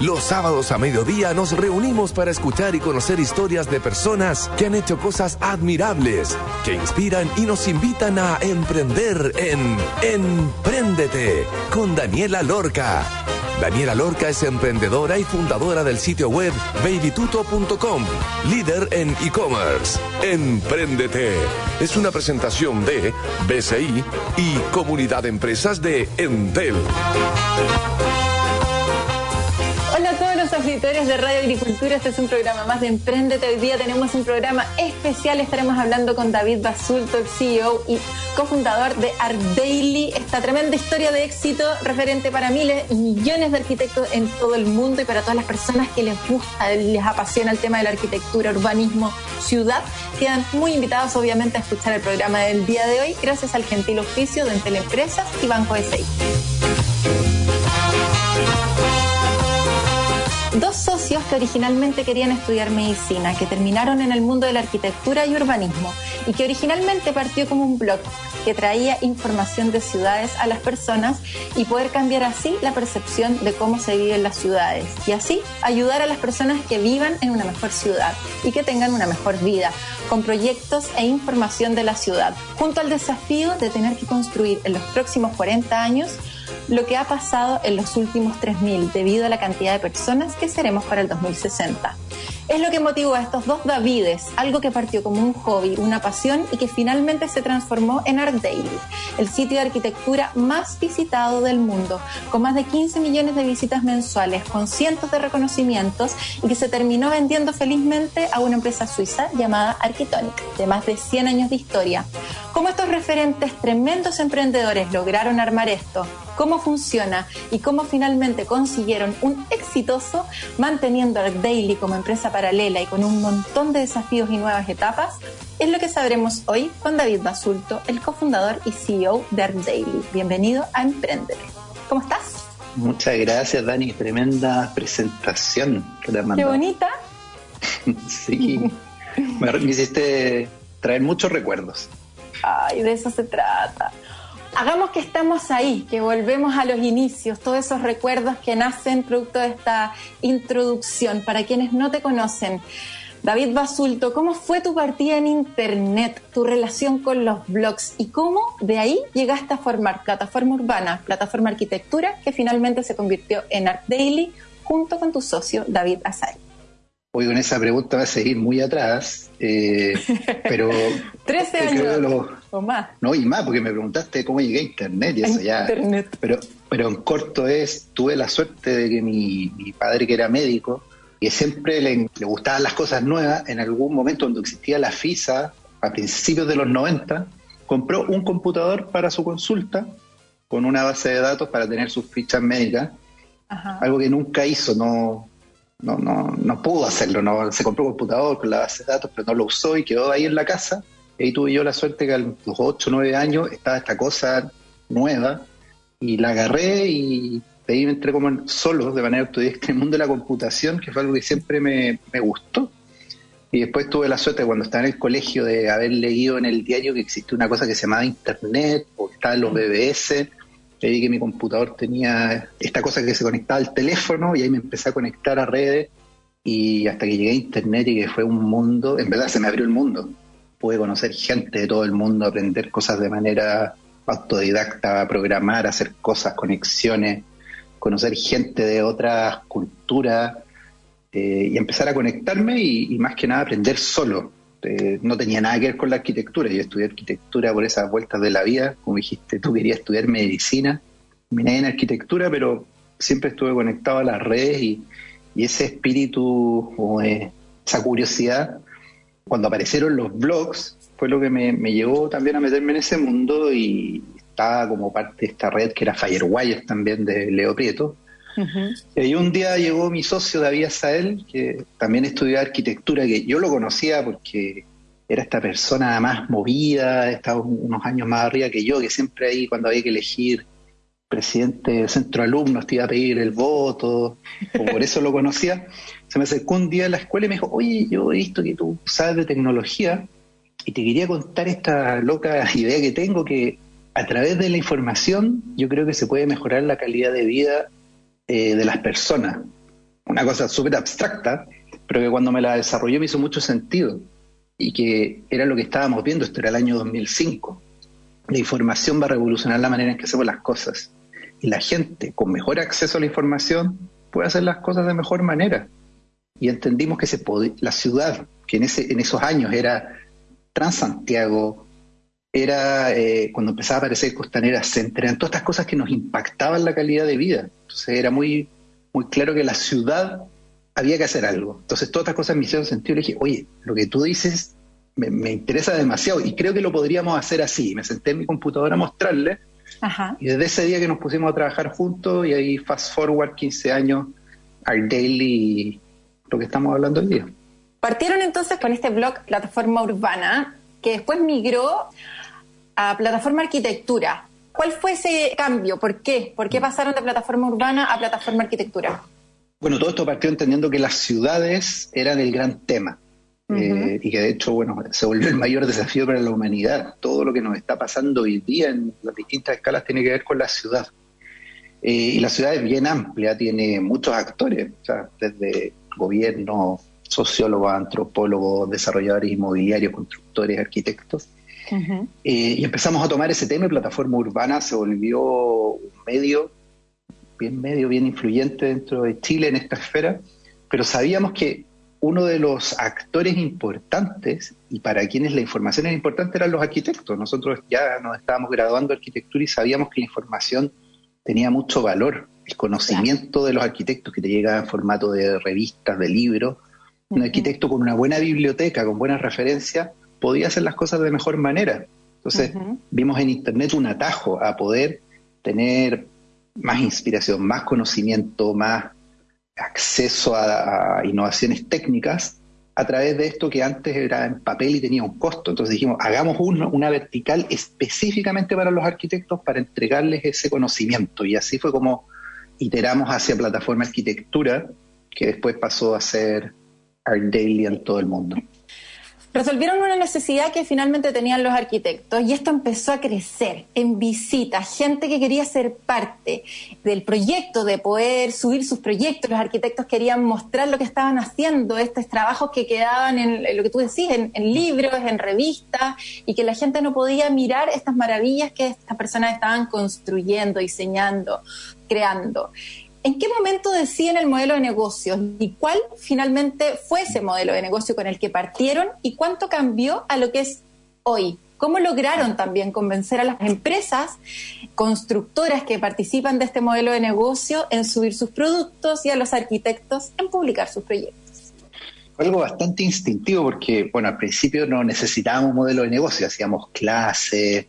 los sábados a mediodía nos reunimos para escuchar y conocer historias de personas que han hecho cosas admirables, que inspiran y nos invitan a emprender en Empréndete con Daniela Lorca. Daniela Lorca es emprendedora y fundadora del sitio web babytuto.com, líder en e-commerce. Empréndete es una presentación de BCI y Comunidad de Empresas de Entel. Auditores de Radio Agricultura, este es un programa más de Emprendete. Hoy día tenemos un programa especial, estaremos hablando con David Basulto, el CEO y cofundador de Art Daily, esta tremenda historia de éxito referente para miles y millones de arquitectos en todo el mundo y para todas las personas que les gusta, les apasiona el tema de la arquitectura, urbanismo, ciudad. Quedan muy invitados obviamente a escuchar el programa del día de hoy gracias al gentil oficio de Empresas y Banco SI. Dos socios que originalmente querían estudiar medicina, que terminaron en el mundo de la arquitectura y urbanismo, y que originalmente partió como un blog que traía información de ciudades a las personas y poder cambiar así la percepción de cómo se vive en las ciudades, y así ayudar a las personas que vivan en una mejor ciudad y que tengan una mejor vida, con proyectos e información de la ciudad, junto al desafío de tener que construir en los próximos 40 años lo que ha pasado en los últimos 3.000 debido a la cantidad de personas que seremos para el 2060. Es lo que motivó a estos dos Davides, algo que partió como un hobby, una pasión y que finalmente se transformó en Art Daily, el sitio de arquitectura más visitado del mundo, con más de 15 millones de visitas mensuales, con cientos de reconocimientos y que se terminó vendiendo felizmente a una empresa suiza llamada Architonic, de más de 100 años de historia. ¿Cómo estos referentes tremendos emprendedores lograron armar esto? ¿Cómo funciona? Y cómo finalmente consiguieron un exitoso manteniendo Art Daily como empresa paralela y con un montón de desafíos y nuevas etapas, es lo que sabremos hoy con David Basulto, el cofundador y CEO de Art Daily. Bienvenido a Emprendete. ¿Cómo estás? Muchas gracias, Dani. Tremenda presentación que te Qué bonita. sí. Me hiciste traer muchos recuerdos. Ay, de eso se trata. Hagamos que estamos ahí, que volvemos a los inicios, todos esos recuerdos que nacen producto de esta introducción. Para quienes no te conocen, David Basulto, ¿cómo fue tu partida en Internet, tu relación con los blogs y cómo de ahí llegaste a formar plataforma urbana, plataforma arquitectura, que finalmente se convirtió en Art Daily junto con tu socio David Azar? Hoy con esa pregunta va a seguir muy atrás, eh, pero... 13 años o más. No, y más, porque me preguntaste cómo llegué a Internet y eso ya... Internet. Pero, pero en corto es, tuve la suerte de que mi, padre, que era médico, y siempre le, le, gustaban las cosas nuevas, en algún momento cuando existía la FISA, a principios de los 90, compró un computador para su consulta con una base de datos para tener sus fichas médicas, algo que nunca hizo, no no, no, no pudo hacerlo, no se compró un computador con la base de datos, pero no lo usó y quedó ahí en la casa. Y ahí tuve yo la suerte que a los 8 o 9 años estaba esta cosa nueva y la agarré y ahí me entré como solo, de manera autodidacta, en el mundo de la computación, que fue algo que siempre me, me gustó. Y después tuve la suerte cuando estaba en el colegio de haber leído en el diario que existía una cosa que se llamaba Internet, o que estaban los BBS, vi que mi computador tenía esta cosa que se conectaba al teléfono y ahí me empecé a conectar a redes y hasta que llegué a internet y que fue un mundo, en verdad se me abrió el mundo. Pude conocer gente de todo el mundo, aprender cosas de manera autodidacta, programar, hacer cosas, conexiones, conocer gente de otras culturas eh, y empezar a conectarme y, más que nada aprender solo. Eh, no tenía nada que ver con la arquitectura. Yo estudié arquitectura por esas vueltas de la vida. Como dijiste, tú querías estudiar medicina. Terminé en arquitectura, pero siempre estuve conectado a las redes y, ese espíritu o esa curiosidad, cuando aparecieron los blogs, fue lo que me, llevó también a meterme en ese mundo y estaba como parte de esta red que era Firewire también de Leo Prieto. Y un día llegó mi socio David Azael, que también estudió arquitectura, que yo lo conocía porque era esta persona más movida, estaba unos años más arriba que yo, que siempre ahí cuando había que elegir presidente del centro de alumnos te iba a pedir el voto, o por eso lo conocía. Se me acercó un día a la escuela y me dijo, oye, yo he visto que tú sabes de tecnología y te quería contar esta loca idea que tengo que a través de la información yo creo que se puede mejorar la calidad de vida eh, de las personas. Una cosa súper abstracta, pero que cuando me la desarrollé me hizo mucho sentido y que era lo que estábamos viendo, esto era el año 2005. La información va a revolucionar la manera en que hacemos las cosas y la gente con mejor acceso a la información puede hacer las cosas de mejor manera. Y entendimos que se la ciudad, que en, ese, en esos años era Transantiago, era eh, cuando empezaba a aparecer Costanera Center, eran todas estas cosas que nos impactaban la calidad de vida. Entonces era muy, muy claro que la ciudad había que hacer algo. Entonces todas estas cosas me hicieron sentido. Le dije, oye, lo que tú dices me, me interesa demasiado y creo que lo podríamos hacer así. Me senté en mi computadora a mostrarle y desde ese día que nos pusimos a trabajar juntos y ahí fast forward 15 años, Our Daily, lo que estamos hablando hoy día. Partieron entonces con este blog Plataforma Urbana, que después migró a Plataforma Arquitectura. ¿Cuál fue ese cambio? ¿Por qué? ¿Por qué pasaron de Plataforma Urbana a Plataforma Arquitectura? Bueno, todo esto partió entendiendo que las ciudades eran el gran tema. Eh, y que de hecho, bueno, se volvió el mayor desafío para la humanidad. Todo lo que nos está pasando hoy día en las distintas escalas tiene que ver con la ciudad. Eh, y la ciudad es bien amplia, tiene muchos actores, o sea, desde gobierno, sociólogos, antropólogos, desarrolladores inmobiliarios, constructores, arquitectos. Eh, y empezamos a tomar ese tema y Plataforma Urbana se volvió un medio, bien medio, bien influyente dentro de Chile en esta esfera, pero sabíamos que uno de los actores importantes y para quienes la información era importante eran los arquitectos. Nosotros ya nos estábamos graduando de arquitectura y sabíamos que la información tenía mucho valor. El conocimiento de los arquitectos que te llega en formato de revistas, de libros. Un arquitecto con una buena biblioteca, con buenas referencias, podía hacer las cosas de mejor manera. Entonces, vimos en Internet un atajo a poder tener más inspiración, más conocimiento, más acceso a, innovaciones técnicas a través de esto que antes era en papel y tenía un costo. Entonces dijimos, hagamos una vertical específicamente para los arquitectos para entregarles ese conocimiento. Y así fue como iteramos hacia plataforma arquitectura, que después pasó a ser Art Daily en todo el mundo resolvieron una necesidad que finalmente tenían los arquitectos y esto empezó a crecer en visitas, gente que quería ser parte del proyecto, de poder subir sus proyectos, los arquitectos querían mostrar lo que estaban haciendo, estos trabajos que quedaban en lo que tú decís, en, libros, en revistas, y que la gente no podía mirar estas maravillas que estas personas estaban construyendo, diseñando, creando. ¿En qué momento deciden el modelo de negocio y cuál finalmente fue ese modelo de negocio con el que partieron y cuánto cambió a lo que es hoy? ¿Cómo lograron también convencer a las empresas constructoras que participan de este modelo de negocio en subir sus productos y a los arquitectos en publicar sus proyectos? algo bastante instintivo porque, bueno, al principio no necesitábamos modelo de negocio, hacíamos clases,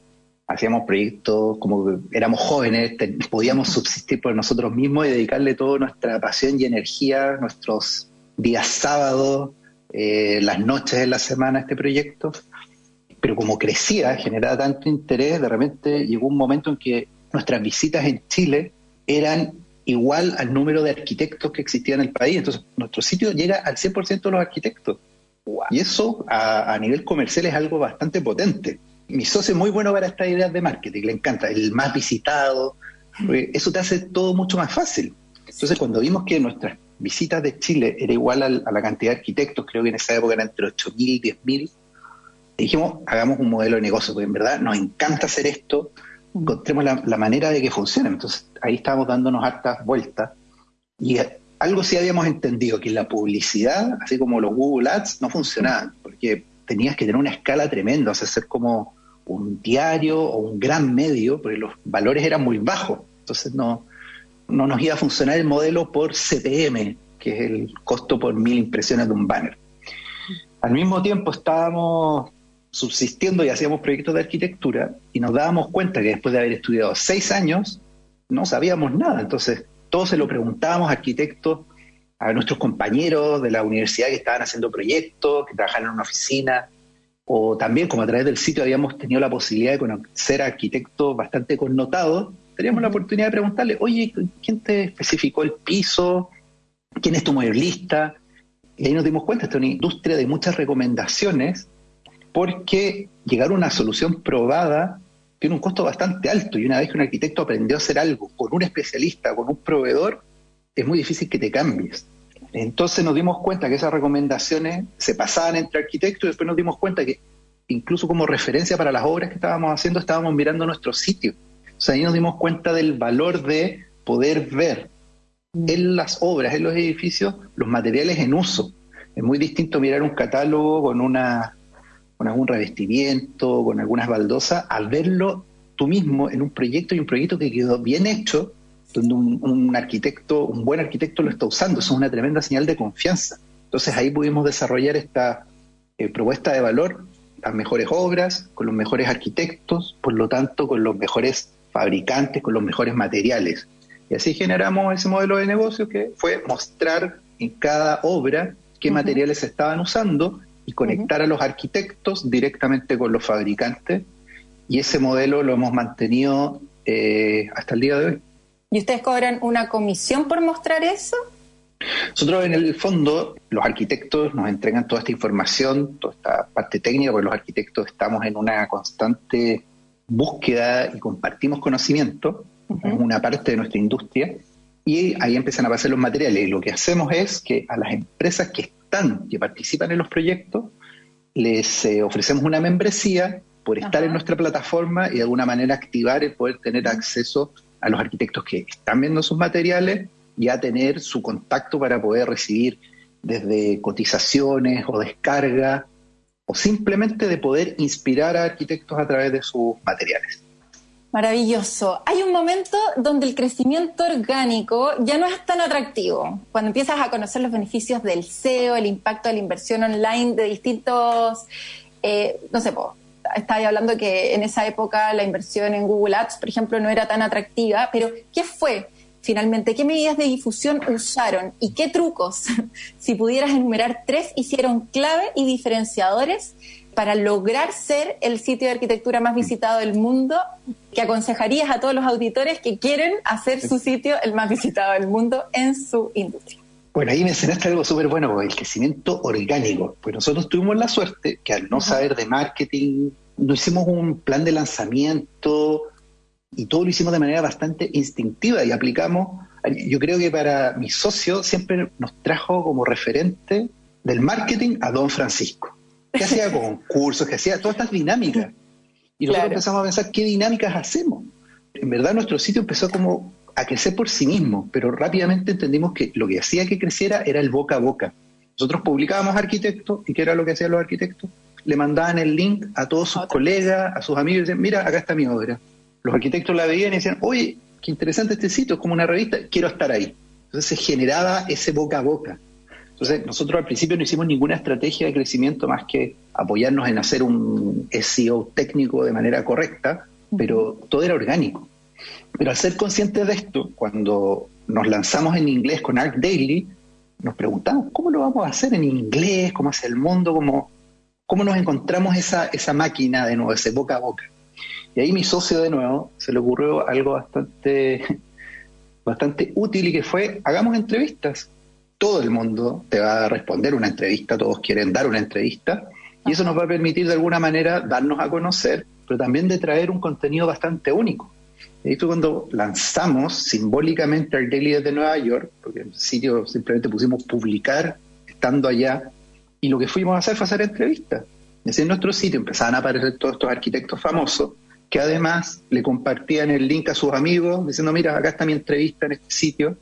hacíamos proyectos, como éramos jóvenes, podíamos subsistir por nosotros mismos y dedicarle toda nuestra pasión y energía, nuestros días sábados, eh, las noches de la semana a este proyecto. Pero como crecía, generaba tanto interés, de repente llegó un momento en que nuestras visitas en Chile eran igual al número de arquitectos que existían en el país. Entonces, nuestro sitio llega al 100% de los arquitectos. Y eso a nivel comercial es algo bastante potente mi socio es muy bueno para estas ideas de marketing, le encanta, el más visitado, eso te hace todo mucho más fácil. Entonces, cuando vimos que nuestras visitas de Chile era igual a, la cantidad de arquitectos, creo que en esa época eran entre 8.000 y 10.000, dijimos, hagamos un modelo de negocio, porque en verdad nos encanta hacer esto, encontremos la, la manera de que funcione. Entonces, ahí estábamos dándonos hartas vueltas. Y algo sí habíamos entendido, que la publicidad, así como los Google Ads, no funcionaban, porque tenías que tener una escala tremenda, o sea, ser como un diario o un gran medio, porque los valores eran muy bajos. Entonces no, no nos iba a funcionar el modelo por CPM, que es el costo por mil impresiones de un banner. Al mismo tiempo estábamos subsistiendo y hacíamos proyectos de arquitectura y nos dábamos cuenta que después de haber estudiado seis años no sabíamos nada. Entonces todos se lo preguntábamos a arquitectos, a nuestros compañeros de la universidad que estaban haciendo proyectos, que trabajaban en una oficina, o también como a través del sitio habíamos tenido la posibilidad de conocer a arquitectos bastante connotados, teníamos la oportunidad de preguntarle, oye, ¿quién te especificó el piso? ¿Quién es tu mueblista? Y ahí nos dimos cuenta, esta es una industria de muchas recomendaciones, porque llegar a una solución probada tiene un costo bastante alto, y una vez que un arquitecto aprendió a hacer algo con un especialista, con un proveedor, es muy difícil que te cambies. Entonces nos dimos cuenta que esas recomendaciones se pasaban entre arquitectos y después nos dimos cuenta que incluso como referencia para las obras que estábamos haciendo estábamos mirando nuestro sitio. O sea, ahí nos dimos cuenta del valor de poder ver en las obras, en los edificios, los materiales en uso. Es muy distinto mirar un catálogo con una con algún revestimiento, con algunas baldosas, al verlo tú mismo en un proyecto y un proyecto que quedó bien hecho, donde un, arquitecto, un buen arquitecto lo está usando. Eso es una tremenda señal de confianza. Entonces ahí pudimos desarrollar esta eh, propuesta de valor, las mejores obras, con los mejores arquitectos, por lo tanto con los mejores fabricantes, con los mejores materiales. Y así generamos ese modelo de negocio que fue mostrar en cada obra qué materiales se estaban usando y conectar a los arquitectos directamente con los fabricantes. Y ese modelo lo hemos mantenido eh, hasta el día de hoy. ¿Y ustedes cobran una comisión por mostrar eso? Nosotros en el fondo, los arquitectos nos entregan toda esta información, toda esta parte técnica, porque los arquitectos estamos en una constante búsqueda y compartimos conocimiento, es una parte de nuestra industria, y ahí empiezan a pasar los materiales. Y lo que hacemos es que a las empresas que están, que participan en los proyectos, les eh, ofrecemos una membresía por estar en nuestra plataforma y de alguna manera activar el poder tener acceso a los arquitectos que están viendo sus materiales y a tener su contacto para poder recibir desde cotizaciones o descarga o simplemente de poder inspirar a arquitectos a través de sus materiales. Maravilloso. Hay un momento donde el crecimiento orgánico ya no es tan atractivo. Cuando empiezas a conocer los beneficios del SEO, el impacto de la inversión online de distintos, eh, no sé, estaba hablando que en esa época la inversión en Google Ads, por ejemplo, no era tan atractiva, pero ¿qué fue? Finalmente, ¿qué medidas de difusión usaron y qué trucos, si pudieras enumerar tres, hicieron clave y diferenciadores para lograr ser el sitio de arquitectura más visitado del mundo, que aconsejarías a todos los auditores que quieren hacer su sitio el más visitado del mundo en su industria? Bueno, ahí mencionaste algo súper bueno, el crecimiento orgánico. Pues nosotros tuvimos la suerte que al no saber de marketing, no hicimos un plan de lanzamiento y todo lo hicimos de manera bastante instintiva y aplicamos, yo creo que para mi socio siempre nos trajo como referente del marketing a Don Francisco que hacía concursos, que hacía todas estas dinámicas. Y nosotros empezamos a pensar qué dinámicas hacemos. En verdad nuestro sitio empezó como a crecer por sí mismo, pero rápidamente entendimos que lo que hacía que creciera era el boca a boca. Nosotros publicábamos arquitectos, ¿y qué era lo que hacían los arquitectos? Le mandaban el link a todos sus colegas, a sus amigos, y decían, mira, acá está mi obra. Los arquitectos la veían y decían, oye, qué interesante este sitio, es como una revista, quiero estar ahí. Entonces se generaba ese boca a boca. Entonces, nosotros al principio no hicimos ninguna estrategia de crecimiento más que apoyarnos en hacer un SEO técnico de manera correcta, pero todo era orgánico. Pero al ser conscientes de esto, cuando nos lanzamos en inglés con Arc Daily, nos preguntamos, ¿cómo lo vamos a hacer en inglés? ¿Cómo hace el mundo? ¿Cómo, cómo nos encontramos esa, esa máquina de nuevo, ese boca a boca? Y ahí mi socio de nuevo se le ocurrió algo bastante, bastante útil y que fue, hagamos entrevistas todo el mundo te va a responder una entrevista, todos quieren dar una entrevista, y eso nos va a permitir de alguna manera darnos a conocer, pero también de traer un contenido bastante único. Y fue cuando lanzamos simbólicamente el Daily desde Nueva York, porque el sitio simplemente pusimos publicar estando allá, y lo que fuimos a hacer fue hacer entrevistas. Así en nuestro sitio empezaban a aparecer todos estos arquitectos famosos, que además le compartían el link a sus amigos, diciendo, mira, acá está mi entrevista en este sitio,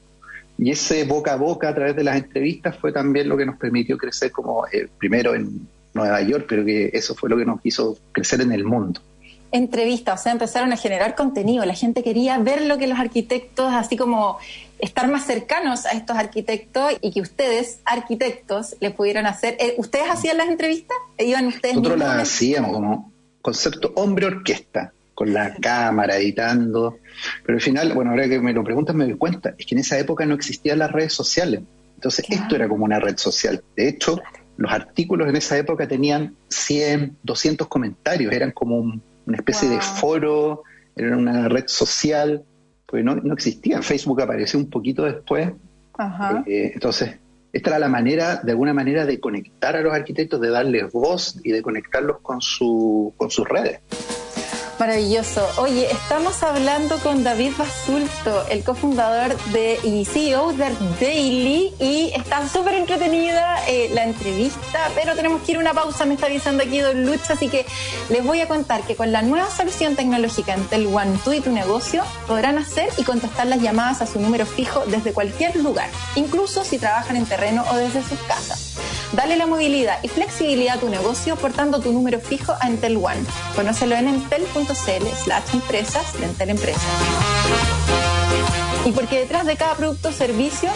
y ese boca a boca a través de las entrevistas fue también lo que nos permitió crecer como eh, primero en Nueva York, pero que eso fue lo que nos hizo crecer en el mundo. Entrevistas, o sea, empezaron a generar contenido. La gente quería ver lo que los arquitectos, así como estar más cercanos a estos arquitectos y que ustedes, arquitectos, le pudieran hacer. Eh, ¿Ustedes hacían las entrevistas? ¿Iban ustedes Nosotros las hacíamos como concepto hombre-orquesta con la cámara editando. Pero al final, bueno, ahora que me lo preguntan me doy cuenta, es que en esa época no existían las redes sociales. Entonces esto era como una red social. De hecho, los artículos en esa época tenían 100, 200 comentarios, eran como una especie de foro, era una red social, porque no, no existía. Facebook apareció un poquito después. Eh, entonces, esta era la manera, de alguna manera, de conectar a los arquitectos, de darles voz y de conectarlos con, su, con sus redes. Maravilloso. Oye, estamos hablando con David Basulto, el cofundador de, y CEO de Daily, y está súper entretenida eh, la entrevista, pero tenemos que ir a una pausa, me está avisando aquí Don Lucha, así que les voy a contar que con la nueva solución tecnológica Entel One, tú y tu negocio podrán hacer y contestar las llamadas a su número fijo desde cualquier lugar, incluso si trabajan en terreno o desde sus casas. Dale la movilidad y flexibilidad a tu negocio portando tu número fijo a Entel One. Conócelo en entel.cl slash empresas de Entel Empresas. Y porque detrás de cada producto o servicio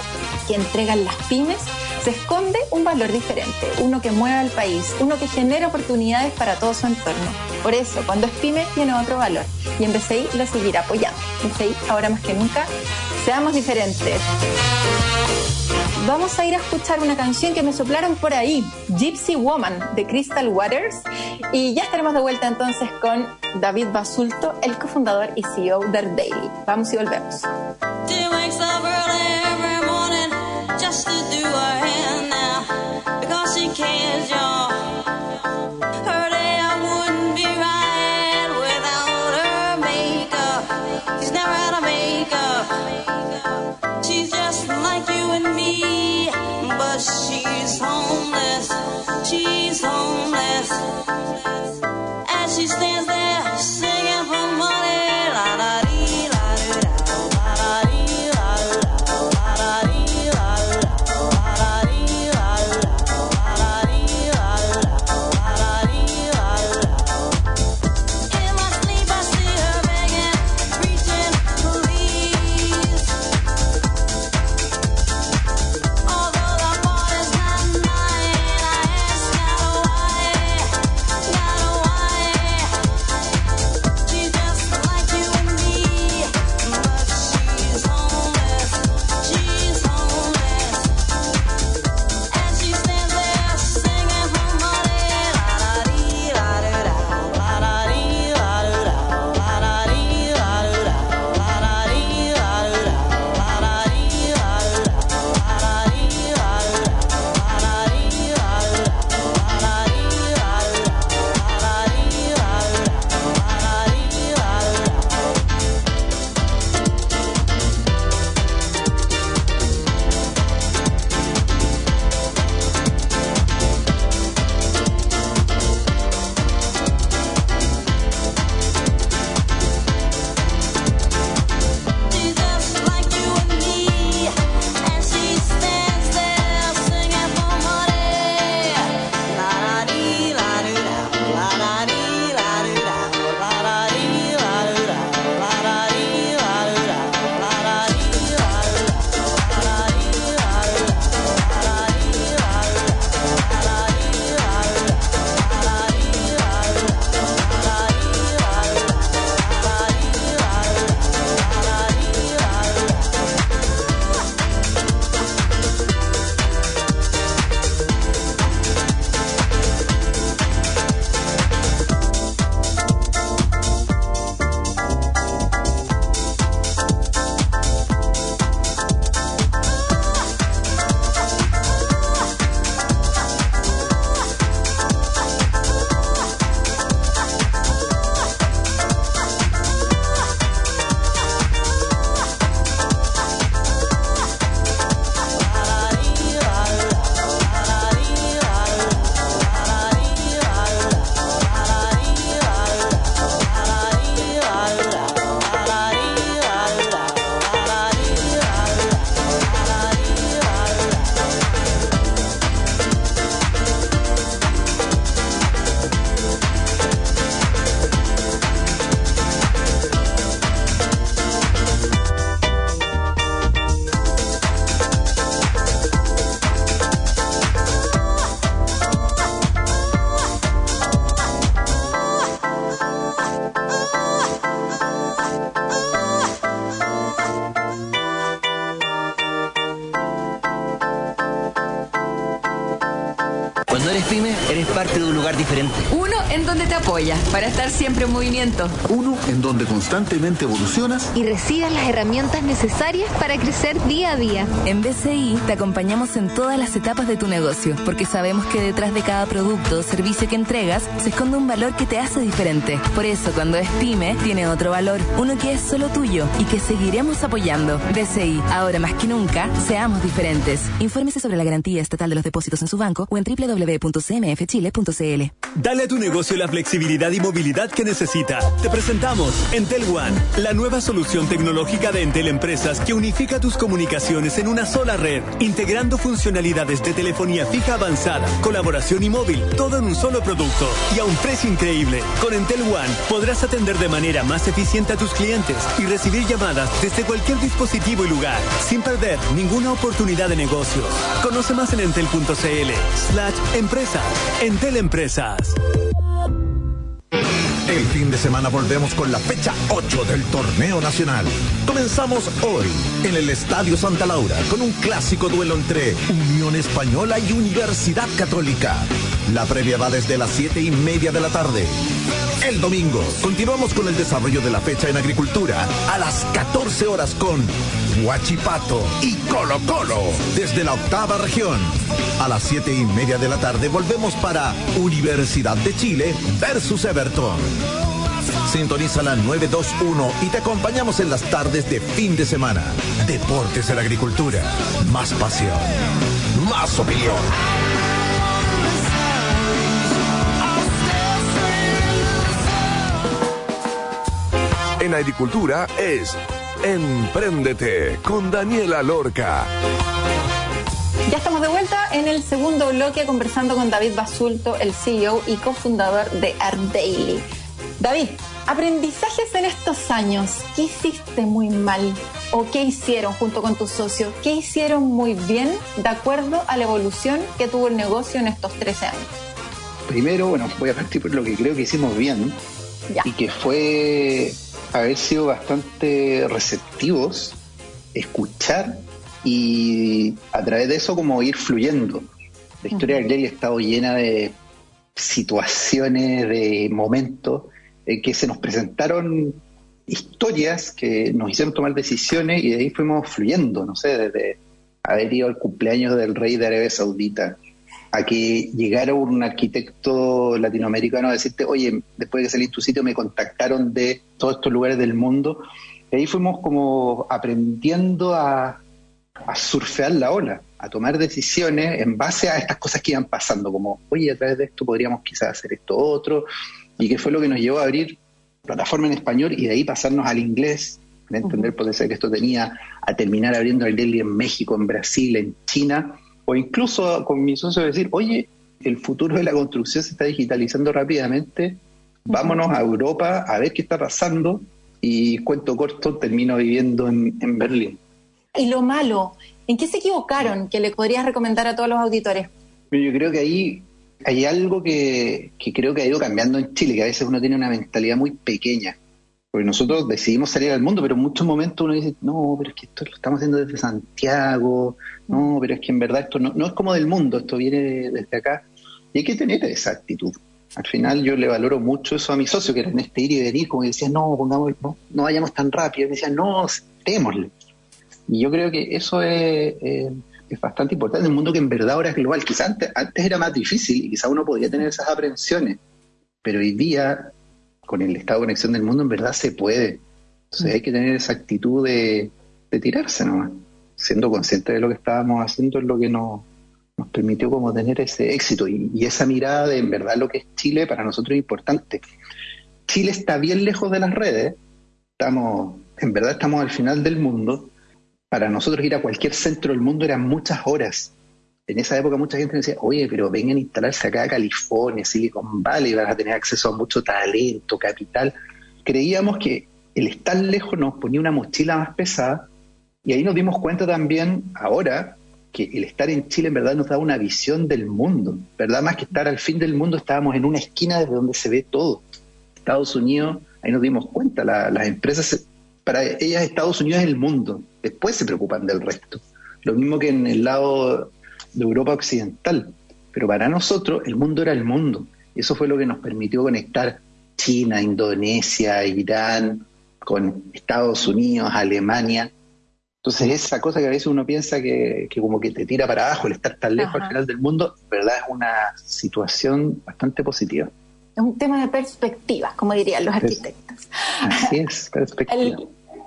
que entregan las pymes, se esconde un valor diferente, uno que mueve al país, uno que genera oportunidades para todo su entorno. Por eso, cuando es pyme, tiene otro valor y en BCI lo seguirá apoyando. BCI, ahora más que nunca, seamos diferentes vamos a ir a escuchar una canción que me soplaron por ahí, Gypsy Woman de Crystal Waters. Y ya estaremos de vuelta entonces con David Basulto, el cofundador y CEO de Daily. Vamos y volvemos. Movimiento. En donde constantemente evolucionas y recibas las herramientas necesarias para crecer día a día. En BCI te acompañamos en todas las etapas de tu negocio, porque sabemos que detrás de cada producto o servicio que entregas se esconde un valor que te hace diferente. Por eso, cuando es pyme, tiene otro valor, uno que es solo tuyo y que seguiremos apoyando. BCI, ahora más que nunca, seamos diferentes. Infórmese sobre la garantía estatal de los depósitos en su banco o en www.cmfchile.cl. Dale a tu negocio la flexibilidad y movilidad que necesita. Te presentamos Entel One, la nueva solución tecnológica de Entel Empresas que unifica tus comunicaciones en una sola red, integrando funcionalidades de telefonía fija avanzada, colaboración y móvil, todo en un solo producto y a un precio increíble. Con Entel One podrás atender de manera más eficiente a tus clientes y recibir llamadas desde cualquier dispositivo y lugar, sin perder ninguna oportunidad de negocios. Conoce más en entel.cl slash empresas. Entel Empresas. El fin de semana volvemos con la fecha 8 del torneo nacional. Comenzamos hoy en el Estadio Santa Laura con un clásico duelo entre Unión Española y Universidad Católica. La previa va desde las 7 y media de la tarde. El domingo continuamos con el desarrollo de la fecha en agricultura a las 14 horas con Huachipato y Colo Colo desde la octava región. A las 7 y media de la tarde volvemos para Universidad de Chile versus Everton. Sintoniza la 921 y te acompañamos en las tardes de fin de semana. Deportes en la agricultura. Más pasión. Más opinión. En agricultura es Empréndete con Daniela Lorca. Ya estamos de vuelta en el segundo bloque conversando con David Basulto, el CEO y cofundador de Art Daily. David, aprendizajes en estos años. ¿Qué hiciste muy mal? ¿O qué hicieron junto con tus socios? ¿Qué hicieron muy bien de acuerdo a la evolución que tuvo el negocio en estos 13 años? Primero, bueno, voy a partir por lo que creo que hicimos bien Ya. y que fue haber sido bastante receptivos, escuchar y a través de eso como ir fluyendo. La historia de Glenn ha estado llena de situaciones, de momentos en que se nos presentaron historias que nos hicieron tomar decisiones y de ahí fuimos fluyendo, no sé, desde haber ido al cumpleaños del rey de Arabia Saudita a que llegara un arquitecto latinoamericano a decirte, oye, después de que salí tu sitio me contactaron de todos estos lugares del mundo. Y ahí fuimos como aprendiendo a surfear la ola, a tomar decisiones en base a estas cosas que iban pasando, como, oye, a través de esto podríamos quizás hacer esto otro, y que fue lo que nos llevó a abrir plataforma en español y de ahí pasarnos al inglés, de entender el potencial que esto tenía, a terminar abriendo el Daily en México, en Brasil, en China, o incluso con mi socio decir, oye, el futuro de la construcción se está digitalizando rápidamente, vámonos a Europa a ver qué está pasando, y cuento corto, termino viviendo en, en Berlín. Y lo malo, ¿en qué se equivocaron que le podrías recomendar a todos los auditores? Yo creo que ahí hay algo que, que creo que ha ido cambiando en Chile, que a veces uno tiene una mentalidad muy pequeña. Porque nosotros decidimos salir al mundo, pero en muchos momentos uno dice, no, pero es que esto lo estamos haciendo desde Santiago, no, pero es que en verdad esto no, no es como del mundo, esto viene desde acá. Y hay que tener esa actitud. Al final yo le valoro mucho eso a mi socio, que era en este ir y venir, como que decía, no, pongamos, no, no vayamos tan rápido. Y me decía, no, démosle. Y yo creo que eso es, eh, es bastante importante en un mundo que en verdad ahora es global. Quizás antes, antes era más difícil y quizás uno podía tener esas aprensiones, pero hoy día, con el estado de conexión del mundo, en verdad se puede. Entonces hay que tener esa actitud de, de tirarse nomás, siendo consciente de lo que estábamos haciendo es lo que nos, nos permitió como tener ese éxito y, y esa mirada de en verdad lo que es Chile para nosotros es importante. Chile está bien lejos de las redes, estamos, en verdad estamos al final del mundo. Para nosotros ir a cualquier centro del mundo eran muchas horas. En esa época mucha gente decía, oye, pero vengan a instalarse acá a California, Silicon Valley, van a tener acceso a mucho talento, capital. Creíamos que el estar lejos nos ponía una mochila más pesada y ahí nos dimos cuenta también ahora que el estar en Chile en verdad nos da una visión del mundo, ¿verdad? Más que estar al fin del mundo, estábamos en una esquina desde donde se ve todo. Estados Unidos, ahí nos dimos cuenta, la- las empresas, para ellas Estados Unidos es el mundo, después se preocupan del resto. Lo mismo que en el lado de Europa Occidental, pero para nosotros el mundo era el mundo. Eso fue lo que nos permitió conectar China, Indonesia, Irán, con Estados Unidos, Alemania. Entonces esa cosa que a veces uno piensa que, que como que te tira para abajo el estar tan lejos Ajá. al final del mundo, en verdad es una situación bastante positiva. Es un tema de perspectiva, como dirían los arquitectos. Así es, perspectiva.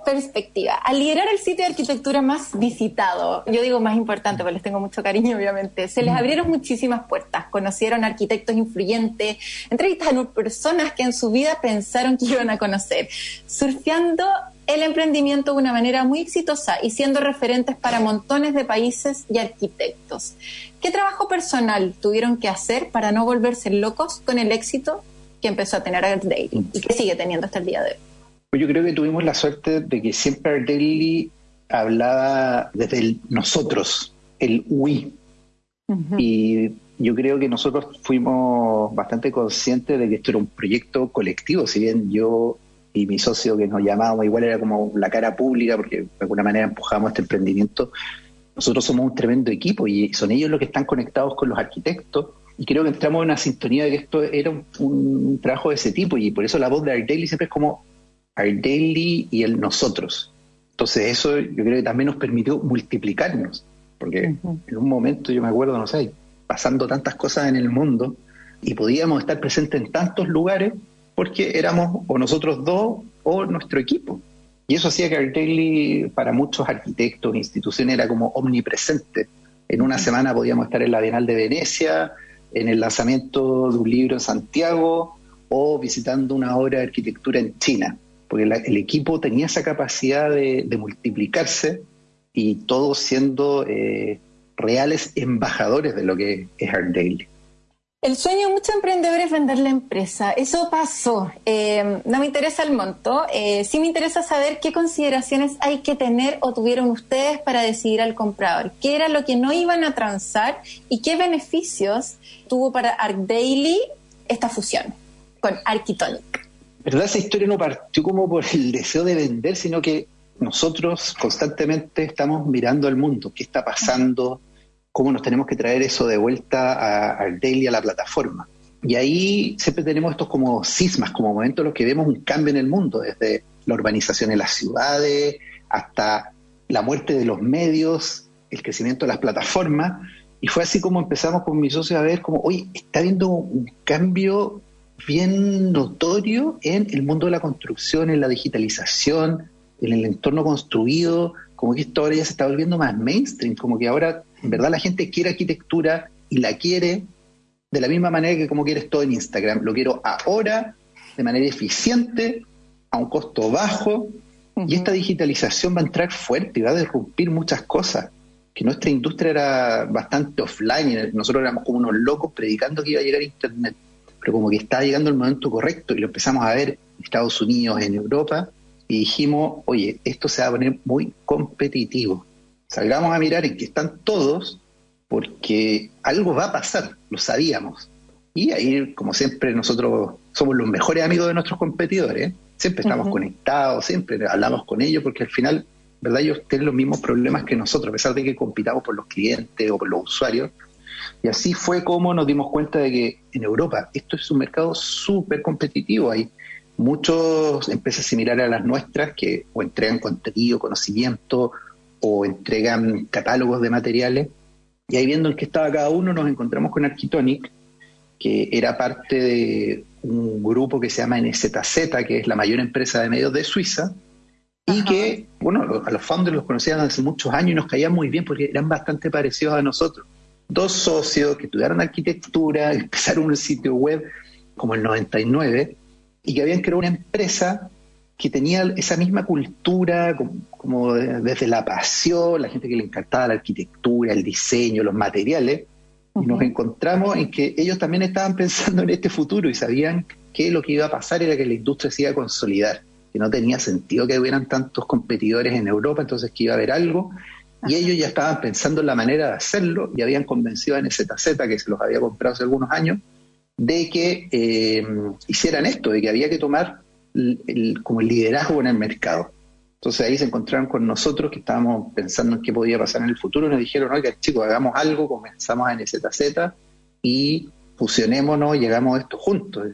Perspectiva. Al liderar el sitio de arquitectura más visitado, yo digo más importante porque les tengo mucho cariño, obviamente, se les abrieron muchísimas puertas. Conocieron arquitectos influyentes, entrevistaron personas que en su vida pensaron que iban a conocer, surfeando el emprendimiento de una manera muy exitosa y siendo referentes para montones de países y arquitectos. ¿Qué trabajo personal tuvieron que hacer para no volverse locos con el éxito que empezó a tener Art Daily y que sigue teniendo hasta el día de hoy? Pues Yo creo que tuvimos la suerte de que siempre Art Daily hablaba desde el nosotros, el we. Y yo creo que nosotros fuimos bastante conscientes de que esto era un proyecto colectivo, si bien yo y mi socio que nos llamábamos igual era como la cara pública, porque de alguna manera empujamos este emprendimiento, nosotros somos un tremendo equipo y son ellos los que están conectados con los arquitectos. Y creo que entramos en una sintonía de que esto era un, un trabajo de ese tipo y por eso la voz de Art Daily siempre es como Art Daily y el nosotros. Entonces eso yo creo que también nos permitió multiplicarnos, porque en un momento yo me acuerdo, no sé, pasando tantas cosas en el mundo y podíamos estar presentes en tantos lugares porque éramos o nosotros dos o nuestro equipo. Y eso hacía que Art Daily para muchos arquitectos, instituciones, era como omnipresente. En una semana podíamos estar en la Bienal de Venecia, en el lanzamiento de un libro en Santiago o visitando una obra de arquitectura en China, porque el equipo tenía esa capacidad de, de multiplicarse y todos siendo eh, reales embajadores de lo que es Art Daily. El sueño de muchos emprendedores es vender la empresa. Eso pasó. Eh, no me interesa el monto. Eh, sí me interesa saber qué consideraciones hay que tener o tuvieron ustedes para decidir al comprador. ¿Qué era lo que no iban a transar y qué beneficios tuvo para Arc Daily esta fusión con Architonic? ¿Verdad? Esa historia no partió como por el deseo de vender, sino que nosotros constantemente estamos mirando al mundo, qué está pasando, cómo nos tenemos que traer eso de vuelta al daily, a la plataforma. Y ahí siempre tenemos estos como sismas, como momentos en los que vemos un cambio en el mundo, desde la urbanización en las ciudades hasta la muerte de los medios, el crecimiento de las plataformas. Y fue así como empezamos con mis socios a ver como, oye, está habiendo un cambio bien notorio en el mundo de la construcción, en la digitalización, en el entorno construido, como que esto ahora ya se está volviendo más mainstream, como que ahora en verdad la gente quiere arquitectura y la quiere de la misma manera que como quieres todo en Instagram. Lo quiero ahora, de manera eficiente, a un costo bajo, y esta digitalización va a entrar fuerte y va a derrumpir muchas cosas. Que nuestra industria era bastante offline, nosotros éramos como unos locos predicando que iba a llegar Internet, pero como que estaba llegando el momento correcto y lo empezamos a ver en Estados Unidos, en Europa, y dijimos, oye, esto se va a poner muy competitivo. Salgamos a mirar en qué están todos, porque algo va a pasar, lo sabíamos. Y ahí, como siempre, nosotros somos los mejores amigos de nuestros competidores. Siempre estamos conectados, siempre hablamos con ellos, porque al final, ¿verdad? Ellos tienen los mismos problemas que nosotros, a pesar de que compitamos por los clientes o por los usuarios. Y así fue como nos dimos cuenta de que en Europa esto es un mercado súper competitivo. Hay muchas empresas similares a las nuestras que o entregan contenido, conocimiento o entregan catálogos de materiales. Y ahí viendo en qué estaba cada uno, nos encontramos con Architonic, que era parte de un grupo que se llama NZZ, que es la mayor empresa de medios de Suiza, y Ajá. que, bueno, a los founders los conocían hace muchos años y nos caían muy bien porque eran bastante parecidos a nosotros. Dos socios que estudiaron arquitectura, empezaron un sitio web como el 99 y que habían creado una empresa que tenía esa misma cultura, como, como de- desde la pasión, la gente que le encantaba la arquitectura, el diseño, los materiales, y nos encontramos en que ellos también estaban pensando en este futuro y sabían que lo que iba a pasar era que la industria se iba a consolidar, que no tenía sentido que hubieran tantos competidores en Europa, entonces que iba a haber algo, y ellos ya estaban pensando en la manera de hacerlo y habían convencido a NZZ, que se los había comprado hace algunos años, de que eh, hicieran esto, de que había que tomar como el liderazgo en el mercado. Entonces ahí se encontraron con nosotros que estábamos pensando en qué podía pasar en el futuro y nos dijeron, oiga chicos, hagamos algo, comenzamos a NZZ y fusionémonos y hagamos esto juntos.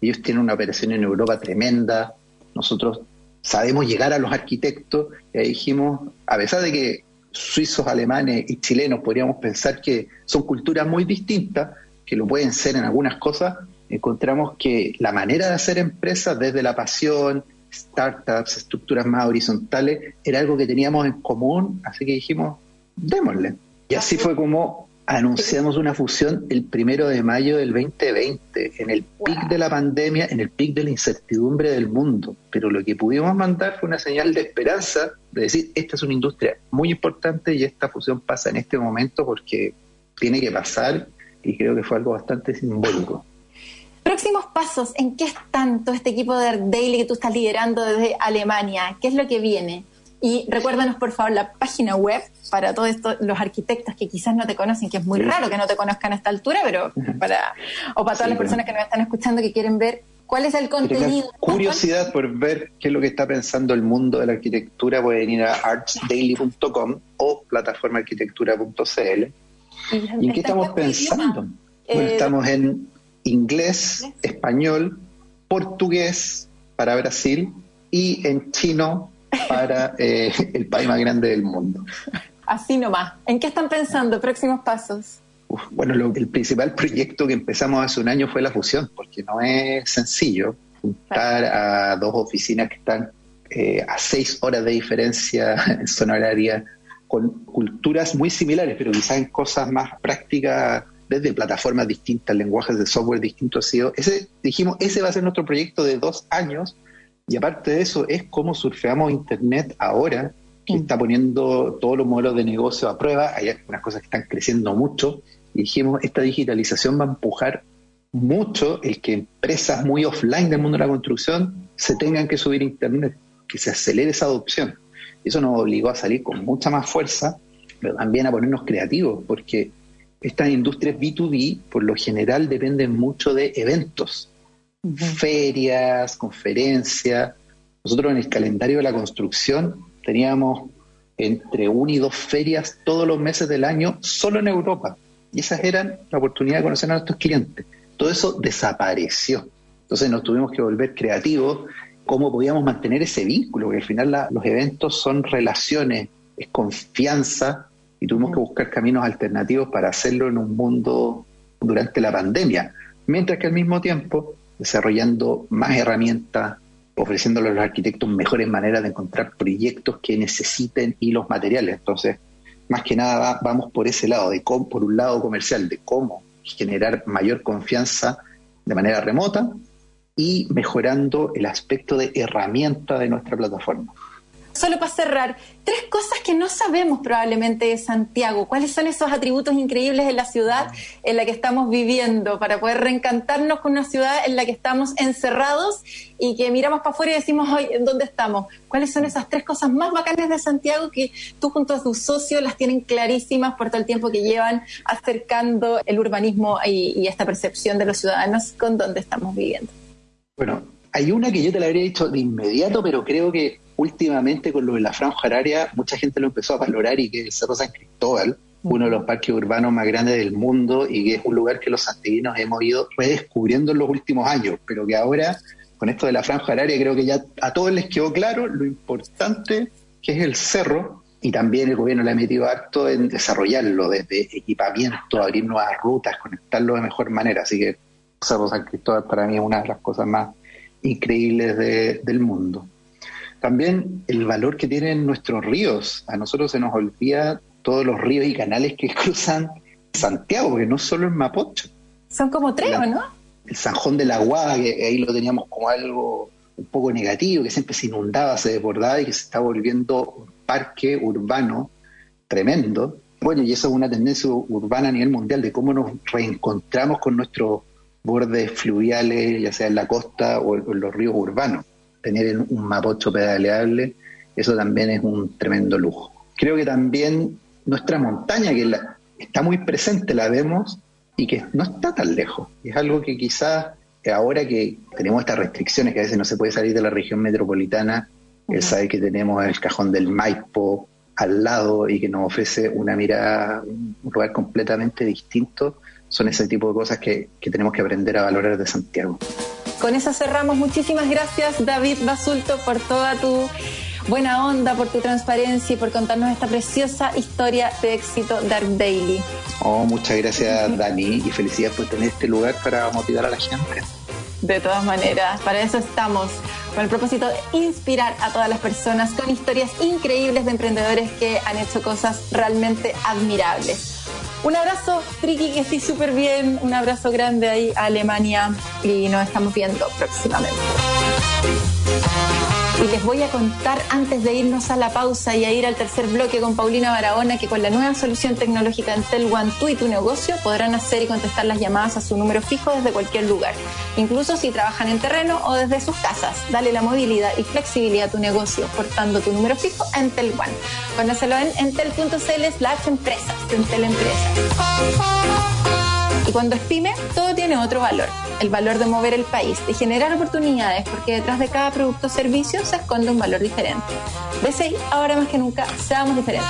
Ellos tienen una operación en Europa tremenda, nosotros sabemos llegar a los arquitectos y ahí dijimos, a pesar de que suizos, alemanes y chilenos podríamos pensar que son culturas muy distintas, que lo pueden ser en algunas cosas, encontramos que la manera de hacer empresas desde la pasión, startups, estructuras más horizontales, era algo que teníamos en común, así que dijimos, démosle. Y así fue como anunciamos una fusión el primero de mayo del 2020, en el pic de la pandemia, en el pic de la incertidumbre del mundo. Pero lo que pudimos mandar fue una señal de esperanza, de decir, esta es una industria muy importante y esta fusión pasa en este momento porque tiene que pasar y creo que fue algo bastante simbólico. Próximos pasos, ¿en qué están todo este equipo de Daily que tú estás liderando desde Alemania? ¿Qué es lo que viene? Y recuérdanos, por favor, la página web para todos estos, los arquitectos que quizás no te conocen, que es muy raro que no te conozcan a esta altura, pero para, o para todas Sí, las personas que nos están escuchando que quieren ver cuál es el tengan contenido. curiosidad por ver qué es lo que está pensando el mundo de la arquitectura, pueden ir a artsdaily.com o plataformaarquitectura.cl. ¿Y en qué estamos pensando? Bueno, Eh, estamos en inglés, español, portugués para Brasil y en chino para eh, el país más grande del mundo. Así nomás. ¿En qué están pensando? Próximos pasos. Uf, bueno, lo- el principal proyecto que empezamos hace un año fue la fusión, porque no es sencillo juntar a dos oficinas que están eh, a seis horas de diferencia en zona horaria, con culturas muy similares, pero quizás en cosas más prácticas, desde plataformas distintas, lenguajes de software distintos. Ha sido, ese, dijimos, ese va a ser nuestro proyecto de dos años, y aparte de eso, es cómo surfeamos Internet ahora, que está poniendo todos los modelos de negocio a prueba. Hay algunas cosas que están creciendo mucho. Y dijimos, esta digitalización va a empujar mucho el que empresas muy offline del mundo de la construcción se tengan que subir a Internet, que se acelere esa adopción. Eso nos obligó a salir con mucha más fuerza, pero también a ponernos creativos, porque estas industrias B2B, por lo general, dependen mucho de eventos, ferias, conferencias. Nosotros en el calendario de la construcción teníamos entre una y dos ferias todos los meses del año solo en Europa. Y esas eran la oportunidad de conocer a nuestros clientes. Todo eso desapareció. Entonces nos tuvimos que volver creativos, cómo podíamos mantener ese vínculo, porque al final la- los eventos son relaciones, es confianza, y tuvimos que buscar caminos alternativos para hacerlo en un mundo durante la pandemia, mientras que al mismo tiempo desarrollando más herramientas, ofreciéndole a los arquitectos mejores maneras de encontrar proyectos que necesiten y los materiales. Entonces, más que nada va- vamos por ese lado, de por un lado comercial, de cómo generar mayor confianza de manera remota y mejorando el aspecto de herramienta de nuestra plataforma. Solo para cerrar, tres cosas que no sabemos probablemente de Santiago. ¿Cuáles son esos atributos increíbles de la ciudad en la que estamos viviendo para poder reencantarnos con una ciudad en la que estamos encerrados y que miramos para afuera y decimos, hoy, ¿en dónde estamos? ¿Cuáles son esas tres cosas más bacanas de Santiago que tú junto a tus socios las tienen clarísimas por todo el tiempo que llevan acercando el urbanismo y, y esta percepción de los ciudadanos con dónde estamos viviendo? Bueno, hay una que yo te la habría dicho de inmediato, pero creo que últimamente con lo de la franja horaria mucha gente lo empezó a valorar y que es el Cerro San Cristóbal, uno de los parques urbanos más grandes del mundo y que es un lugar que los santiaguinos hemos ido redescubriendo en los últimos años, pero que ahora con esto de la franja horaria creo que ya a todos les quedó claro lo importante que es el cerro y también el gobierno le ha metido harto en desarrollarlo desde equipamiento, abrir nuevas rutas, conectarlo de mejor manera, así que Cerro San Cristóbal para mí es una de las cosas más increíbles de- del mundo. También el valor que tienen nuestros ríos. A nosotros se nos olvida todos los ríos y canales que cruzan Santiago, porque no solo es Mapocho. Son como tres, ¿o no? El Sanjón de la Guada, que ahí lo teníamos como algo un poco negativo, que siempre se inundaba, se desbordaba y que se está volviendo un parque urbano tremendo. Bueno, y eso es una tendencia urbana a nivel mundial de cómo nos reencontramos con nuestros bordes fluviales, ya sea en la costa o en los ríos urbanos. Tener un mapocho pedaleable, eso también es un tremendo lujo. Creo que también nuestra montaña, que la- está muy presente, la vemos y que no está tan lejos. Es algo que quizás ahora que tenemos estas restricciones, que a veces no se puede salir de la región metropolitana, él sabe que tenemos el cajón del Maipo al lado y que nos ofrece una mirada, un lugar completamente distinto son ese tipo de cosas que, que tenemos que aprender a valorar de Santiago. Con eso cerramos. Muchísimas gracias, David Basulto, por toda tu buena onda, por tu transparencia y por contarnos esta preciosa historia de éxito Dark Daily. Oh, muchas gracias, Dani, y felicidades por tener este lugar para motivar a la gente. De todas maneras, para eso estamos, con el propósito de inspirar a todas las personas con historias increíbles de emprendedores que han hecho cosas realmente admirables. Un abrazo, Triki, que estés súper bien. Un abrazo grande ahí a Alemania y nos estamos viendo próximamente. Y les voy a contar antes de irnos a la pausa y a ir al tercer bloque con Paulina Barahona que con la nueva solución tecnológica Entel One tú y tu negocio podrán hacer y contestar las llamadas a su número fijo desde cualquier lugar, incluso si trabajan en terreno o desde sus casas. Dale la movilidad y flexibilidad a tu negocio portando tu número fijo a Entel One. Conócelo en entel.cl slash empresas, Entel Empresas. Y cuando es pyme, todo tiene otro valor. El valor de mover el país, de generar oportunidades, porque detrás de cada producto o servicio se esconde un valor diferente. BCI, ahora más que nunca, seamos diferentes.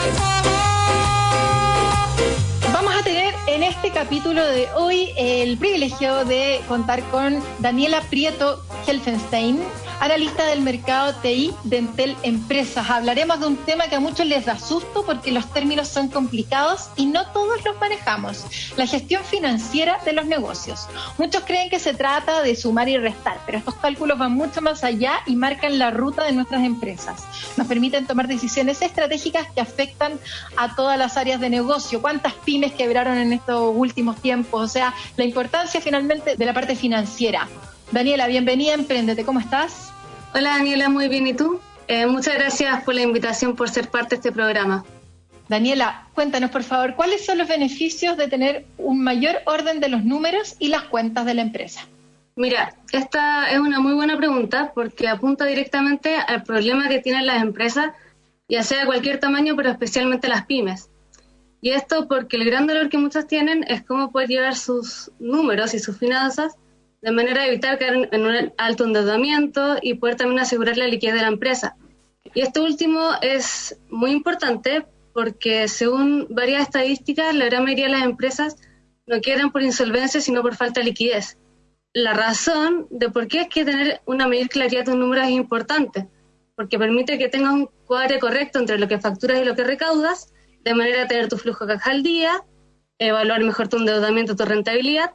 Vamos a tener en este capítulo de hoy el privilegio de contar con Daniela Prieto Helfenstein, analista del mercado TI de Entel Empresas. Hablaremos de un tema que a muchos les da susto porque los términos son complicados y no todos los manejamos. La gestión financiera de los negocios. Muchos creen que se trata de sumar y restar, pero estos cálculos van mucho más allá y marcan la ruta de nuestras empresas. Nos permiten tomar decisiones estratégicas que afectan a todas las áreas de negocio. ¿Cuántas pymes quebraron en estos últimos tiempos? O sea, la importancia finalmente de la parte financiera. Daniela, bienvenida a Emprendete, ¿cómo estás? Hola Daniela, muy bien. ¿Y tú? Eh, muchas gracias por la invitación, por ser parte de este programa. Daniela, cuéntanos por favor, ¿cuáles son los beneficios de tener un mayor orden de los números y las cuentas de la empresa? Mira, esta es una muy buena pregunta porque apunta directamente al problema que tienen las empresas, ya sea de cualquier tamaño, pero especialmente las pymes. Y esto porque el gran dolor que muchas tienen es cómo poder llevar sus números y sus finanzas de manera a evitar caer en un alto endeudamiento y poder también asegurar la liquidez de la empresa. Y esto último es muy importante porque según varias estadísticas, la gran mayoría de las empresas no quiebran por insolvencia, sino por falta de liquidez. La razón de por qué es que tener una mayor claridad de un número es importante, porque permite que tengas un cuadro correcto entre lo que facturas y lo que recaudas, de manera a tener tu flujo de caja al día, evaluar mejor tu endeudamiento, tu rentabilidad,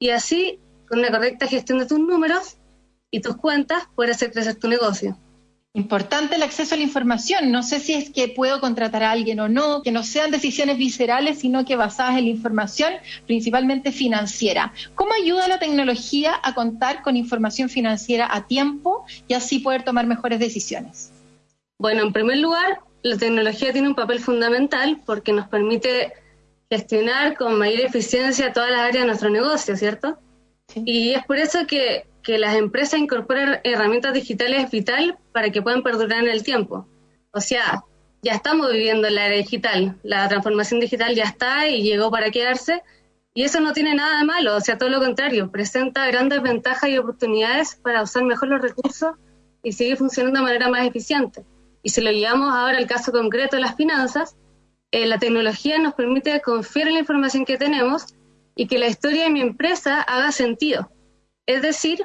y así con una correcta gestión de tus números y tus cuentas, poder hacer crecer tu negocio. Importante el acceso a la información. No sé si es que puedo contratar a alguien o no, que no sean decisiones viscerales, sino que basadas en la información, principalmente financiera. ¿Cómo ayuda la tecnología a contar con información financiera a tiempo y así poder tomar mejores decisiones? Bueno, en primer lugar, la tecnología tiene un papel fundamental porque nos permite gestionar con mayor eficiencia todas las áreas de nuestro negocio, ¿cierto? Y es por eso que, que las empresas incorporan herramientas digitales vital para que puedan perdurar en el tiempo. O sea, ya estamos viviendo la era digital, la transformación digital ya está y llegó para quedarse, y eso no tiene nada de malo, o sea, todo lo contrario, presenta grandes ventajas y oportunidades para usar mejor los recursos y seguir funcionando de manera más eficiente. Y si lo llevamos ahora al caso concreto de las finanzas, eh, la tecnología nos permite confiar en la información que tenemos y que la historia de mi empresa haga sentido. Es decir,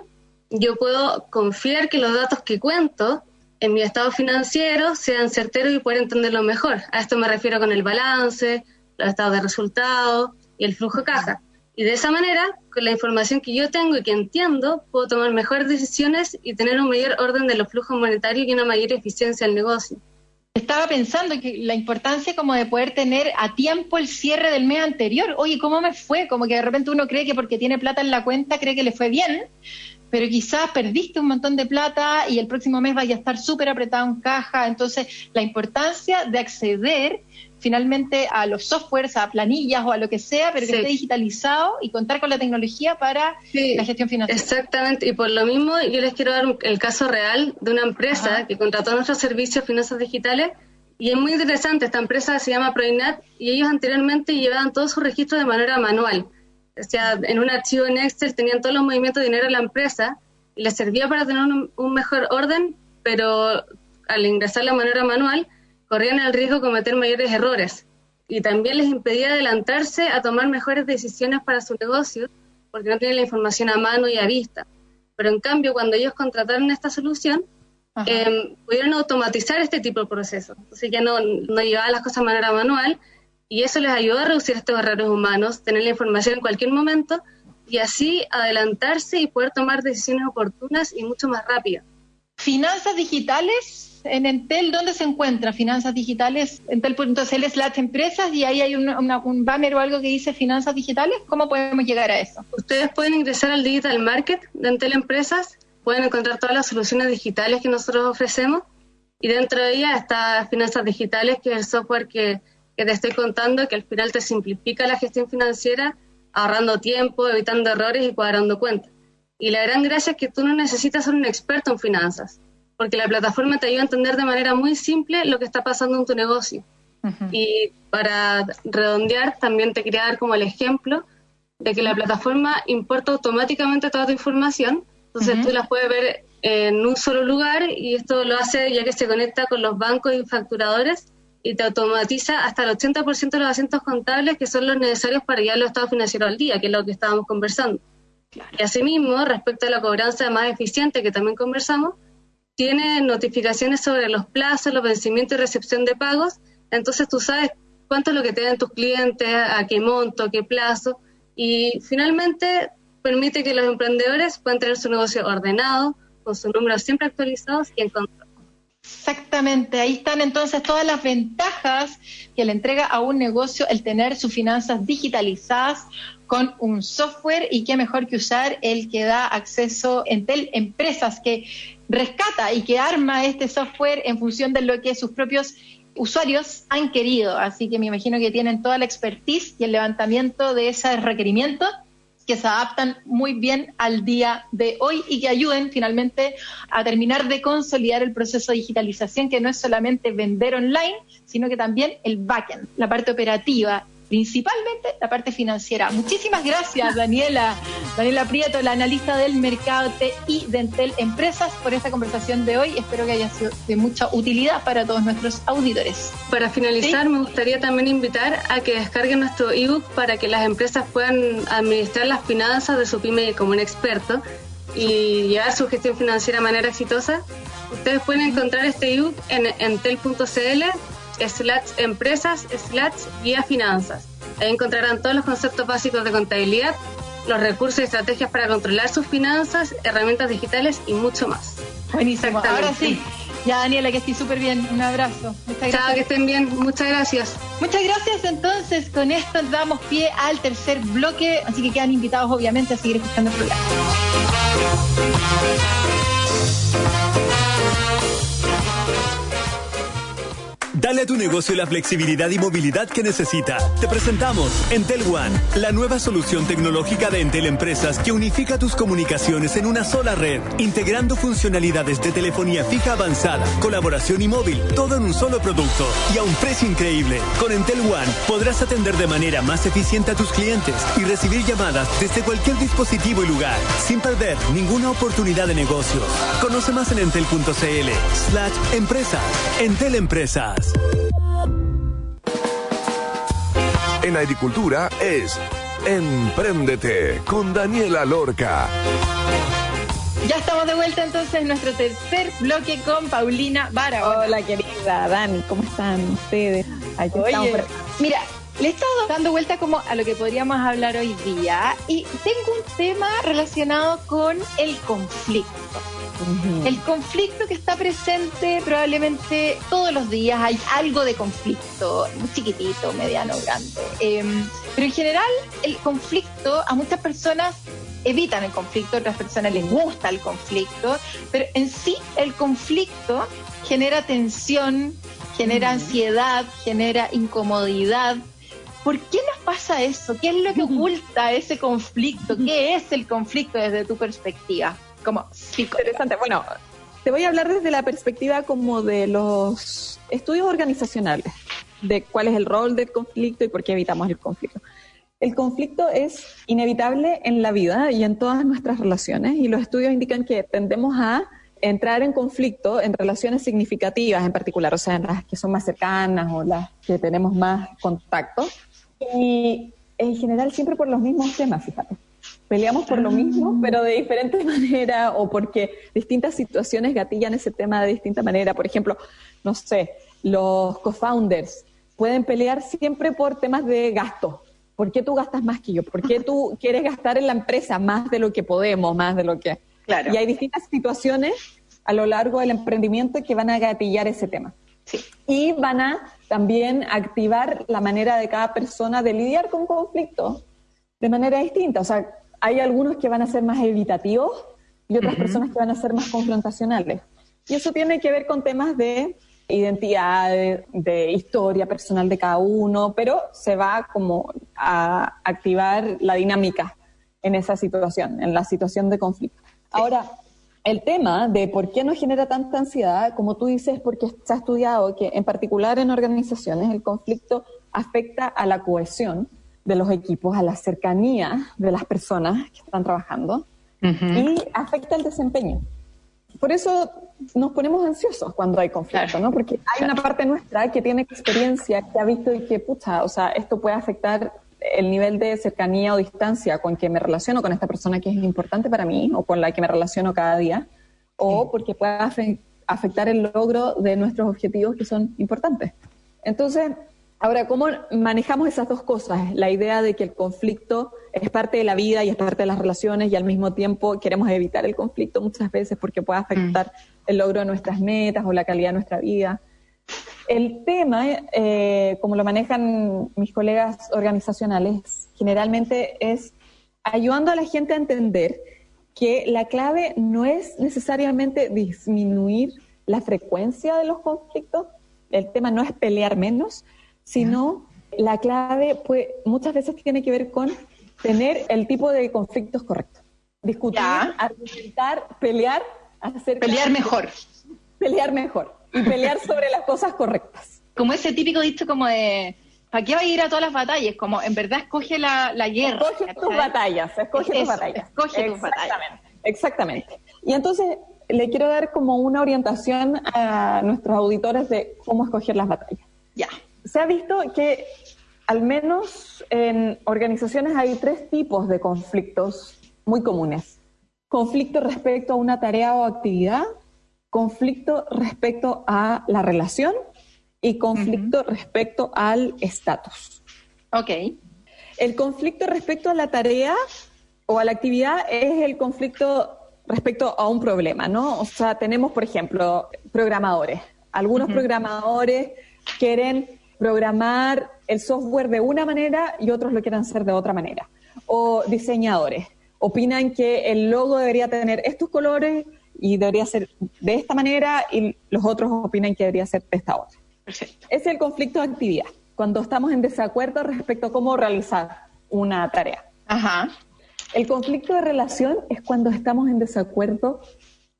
yo puedo confiar que los datos que cuento en mi estado financiero sean certeros y poder entenderlo mejor. A esto me refiero con el balance, los estados de resultados y el flujo de caja. Y de esa manera, con la información que yo tengo y que entiendo, puedo tomar mejores decisiones y tener un mayor orden de los flujos monetarios y una mayor eficiencia al negocio. Estaba pensando que la importancia como de poder tener a tiempo el cierre del mes anterior. Oye, ¿cómo me fue? Como que de repente uno cree que porque tiene plata en la cuenta cree que le fue bien, pero quizás perdiste un montón de plata y el próximo mes vaya a estar súper apretado en caja. Entonces, la importancia de acceder finalmente a los softwares, a planillas o a lo que sea, pero que Sí. esté digitalizado y contar con la tecnología para la gestión financiera. Exactamente, y por lo mismo yo les quiero dar el caso real de una empresa que contrató nuestros servicios de finanzas digitales y es muy interesante, esta empresa se llama Proinat y ellos anteriormente llevaban todos sus registros de manera manual. O sea, en un archivo en Excel tenían todos los movimientos de dinero de la empresa y les servía para tener un, un mejor orden, pero al ingresar de manera manual corrían el riesgo de cometer mayores errores. y también les impedía adelantarse a tomar mejores decisiones para su negocio porque no tienen la información a mano y a vista. Pero en cambio, cuando ellos contrataron esta solución, eh, pudieron automatizar este tipo de procesos. Entonces ya no, no llevaban las cosas de manera manual y eso les ayudó a reducir estos errores humanos, tener la información en cualquier momento y así adelantarse y poder tomar decisiones oportunas y mucho más rápidas. Finanzas digitales en Entel, ¿dónde se encuentra? Finanzas digitales, entel.cl slash empresas y ahí hay un banner o algo que dice finanzas digitales. ¿Cómo podemos llegar a eso? Ustedes pueden ingresar al Digital Market de Entel Empresas, pueden encontrar todas las soluciones digitales que nosotros ofrecemos y dentro de ellas está Finanzas Digitales, que es el software que, que te estoy contando, que al final te simplifica la gestión financiera, ahorrando tiempo, evitando errores y cuadrando cuentas. Y la gran gracia es que tú no necesitas ser un experto en finanzas, porque la plataforma te ayuda a entender de manera muy simple lo que está pasando en tu negocio. Y para redondear, también te quería dar como el ejemplo de que la plataforma importa automáticamente toda tu información, entonces tú la puedes ver en un solo lugar y esto lo hace ya que se conecta con los bancos y facturadores y te automatiza hasta el 80% de los asientos contables que son los necesarios para llevar los estados financieros al día, que es lo que estábamos conversando. Y asimismo, respecto a la cobranza más eficiente que también conversamos, tiene notificaciones sobre los plazos, los vencimientos y recepción de pagos. Entonces tú sabes cuánto es lo que te dan tus clientes, a qué monto, a qué plazo. Y finalmente permite que los emprendedores puedan tener su negocio ordenado, con sus números siempre actualizados y en control. Exactamente, ahí están entonces todas las ventajas que le entrega a un negocio el tener sus finanzas digitalizadas con un software y qué mejor que usar el que da acceso Entel Empresas, que rescata y que arma este software en función de lo que sus propios usuarios han querido. Así que me imagino que tienen toda la expertise y el levantamiento de esos requerimientos que se adaptan muy bien al día de hoy y que ayuden finalmente a terminar de consolidar el proceso de digitalización, que no es solamente vender online, sino que también el backend, la parte operativa, principalmente la parte financiera. Muchísimas gracias, Daniela, Daniela Prieto, la analista del mercado TI de Entel Empresas, por esta conversación de hoy. Espero que haya sido de mucha utilidad para todos nuestros auditores. Para finalizar, me gustaría también invitar a que descarguen nuestro ebook para que las empresas puedan administrar las finanzas de su pyme como un experto y llevar su gestión financiera de manera exitosa. Ustedes pueden encontrar este ebook en entel.cl slash empresas slash guía finanzas. Ahí encontrarán todos los conceptos básicos de contabilidad, los recursos y estrategias para controlar sus finanzas, herramientas digitales y mucho más. Buenísimo. Ahora sí. Ya, Daniela, que estés súper bien. Un abrazo. Muchas gracias. Chao, que estén bien. Muchas gracias. Muchas gracias. Entonces, con esto damos pie al tercer bloque, así que quedan invitados, obviamente, a seguir escuchando el programa. Dale a tu negocio la flexibilidad y movilidad que necesita. Te presentamos Entel One, la nueva solución tecnológica de Entel Empresas que unifica tus comunicaciones en una sola red, integrando funcionalidades de telefonía fija avanzada, colaboración y móvil, todo en un solo producto y a un precio increíble. Con Entel One podrás atender de manera más eficiente a tus clientes y recibir llamadas desde cualquier dispositivo y lugar, sin perder ninguna oportunidad de negocios. Conoce más en entel.cl slash empresas. Entel Empresas. En agricultura es Empréndete con Daniela Lorca. Ya estamos de vuelta entonces en nuestro tercer bloque con Paulina Vara. Hola querida Dani, ¿cómo están ustedes? Aquí estamos Oye, por- mira, le he estado dando vuelta como a lo que podríamos hablar hoy día y tengo un tema relacionado con el conflicto. El conflicto que está presente probablemente todos los días, hay algo de conflicto, chiquitito, mediano, grande. Eh, pero en general el conflicto a muchas personas evitan el conflicto, a otras personas les gusta el conflicto, pero en sí el conflicto genera tensión, genera ansiedad, genera incomodidad. ¿Por qué nos pasa eso? ¿Qué es lo que oculta ese conflicto? ¿Qué es el conflicto desde tu perspectiva? Como. Interesante. Bueno, te voy a hablar desde la perspectiva como de los estudios organizacionales, de cuál es el rol del conflicto y por qué evitamos el conflicto. El conflicto es inevitable en la vida y en todas nuestras relaciones y los estudios indican que tendemos a entrar en conflicto en relaciones significativas en particular, o sea, en las que son más cercanas o las que tenemos más contacto. Y en general siempre por los mismos temas, fíjate. Peleamos por lo mismo, pero de diferente manera o porque distintas situaciones gatillan ese tema de distinta manera. Por ejemplo, no sé, los co-founders pueden pelear siempre por temas de gasto. ¿Por qué tú gastas más que yo? ¿Por qué tú quieres gastar en la empresa más de lo que podemos, más de lo que... Claro. Y hay distintas situaciones a lo largo del emprendimiento que van a gatillar ese tema. Y van a también activar la manera de cada persona de lidiar con conflictos de manera distinta. O sea, hay algunos que van a ser más evitativos y otras personas que van a ser más confrontacionales. Y eso tiene que ver con temas de identidad, de, de historia personal de cada uno, pero se va como a activar la dinámica en esa situación, en la situación de conflicto. Ahora, el tema de por qué nos genera tanta ansiedad, como tú dices, porque se ha estudiado que en particular en organizaciones el conflicto afecta a la cohesión de los equipos, a la cercanía de las personas que están trabajando y afecta el desempeño. Por eso nos ponemos ansiosos cuando hay conflicto, ¿no? Porque hay una parte nuestra que tiene experiencia, que ha visto y que, pucha, o sea, esto puede afectar el nivel de cercanía o distancia con que me relaciono con esta persona que es importante para mí o con la que me relaciono cada día, o porque puede afe- afectar el logro de nuestros objetivos que son importantes. Entonces, ahora, ¿cómo manejamos esas dos cosas? La idea de que el conflicto es parte de la vida y es parte de las relaciones y al mismo tiempo queremos evitar el conflicto muchas veces porque puede afectar el logro de nuestras metas o la calidad de nuestra vida. El tema, eh, como lo manejan mis colegas organizacionales, generalmente es ayudando a la gente a entender que la clave no es necesariamente disminuir la frecuencia de los conflictos, el tema no es pelear menos, sino la clave pues, muchas veces tiene que ver con tener el tipo de conflictos correcto. Discutir, argumentar, pelear, hacer Pelear mejor. Pelear mejor y pelear sobre las cosas correctas. Como ese típico dicho como de, ¿para qué va a ir a todas las batallas? Como en verdad escoge la, la guerra. Escoge tus ¿cachai? batallas, escoge tus Eso, batallas. Escoge tus batallas. Exactamente, Exactamente. Y entonces le quiero dar como una orientación a nuestros auditores de cómo escoger las batallas. Ya. Se ha visto que al menos en organizaciones hay tres tipos de conflictos muy comunes. Conflicto respecto a una tarea o actividad, conflicto respecto a la relación y conflicto respecto al estatus. Ok. El conflicto respecto a la tarea o a la actividad es el conflicto respecto a un problema, ¿no? O sea, tenemos, por ejemplo, programadores. Algunos programadores quieren programar el software de una manera y otros lo quieren hacer de otra manera. O diseñadores opinan que el logo debería tener estos colores y debería ser de esta manera y los otros opinan que debería ser de esta otra. Perfecto. Es el conflicto de actividad, cuando estamos en desacuerdo respecto a cómo realizar una tarea. Ajá. El conflicto de relación es cuando estamos en desacuerdo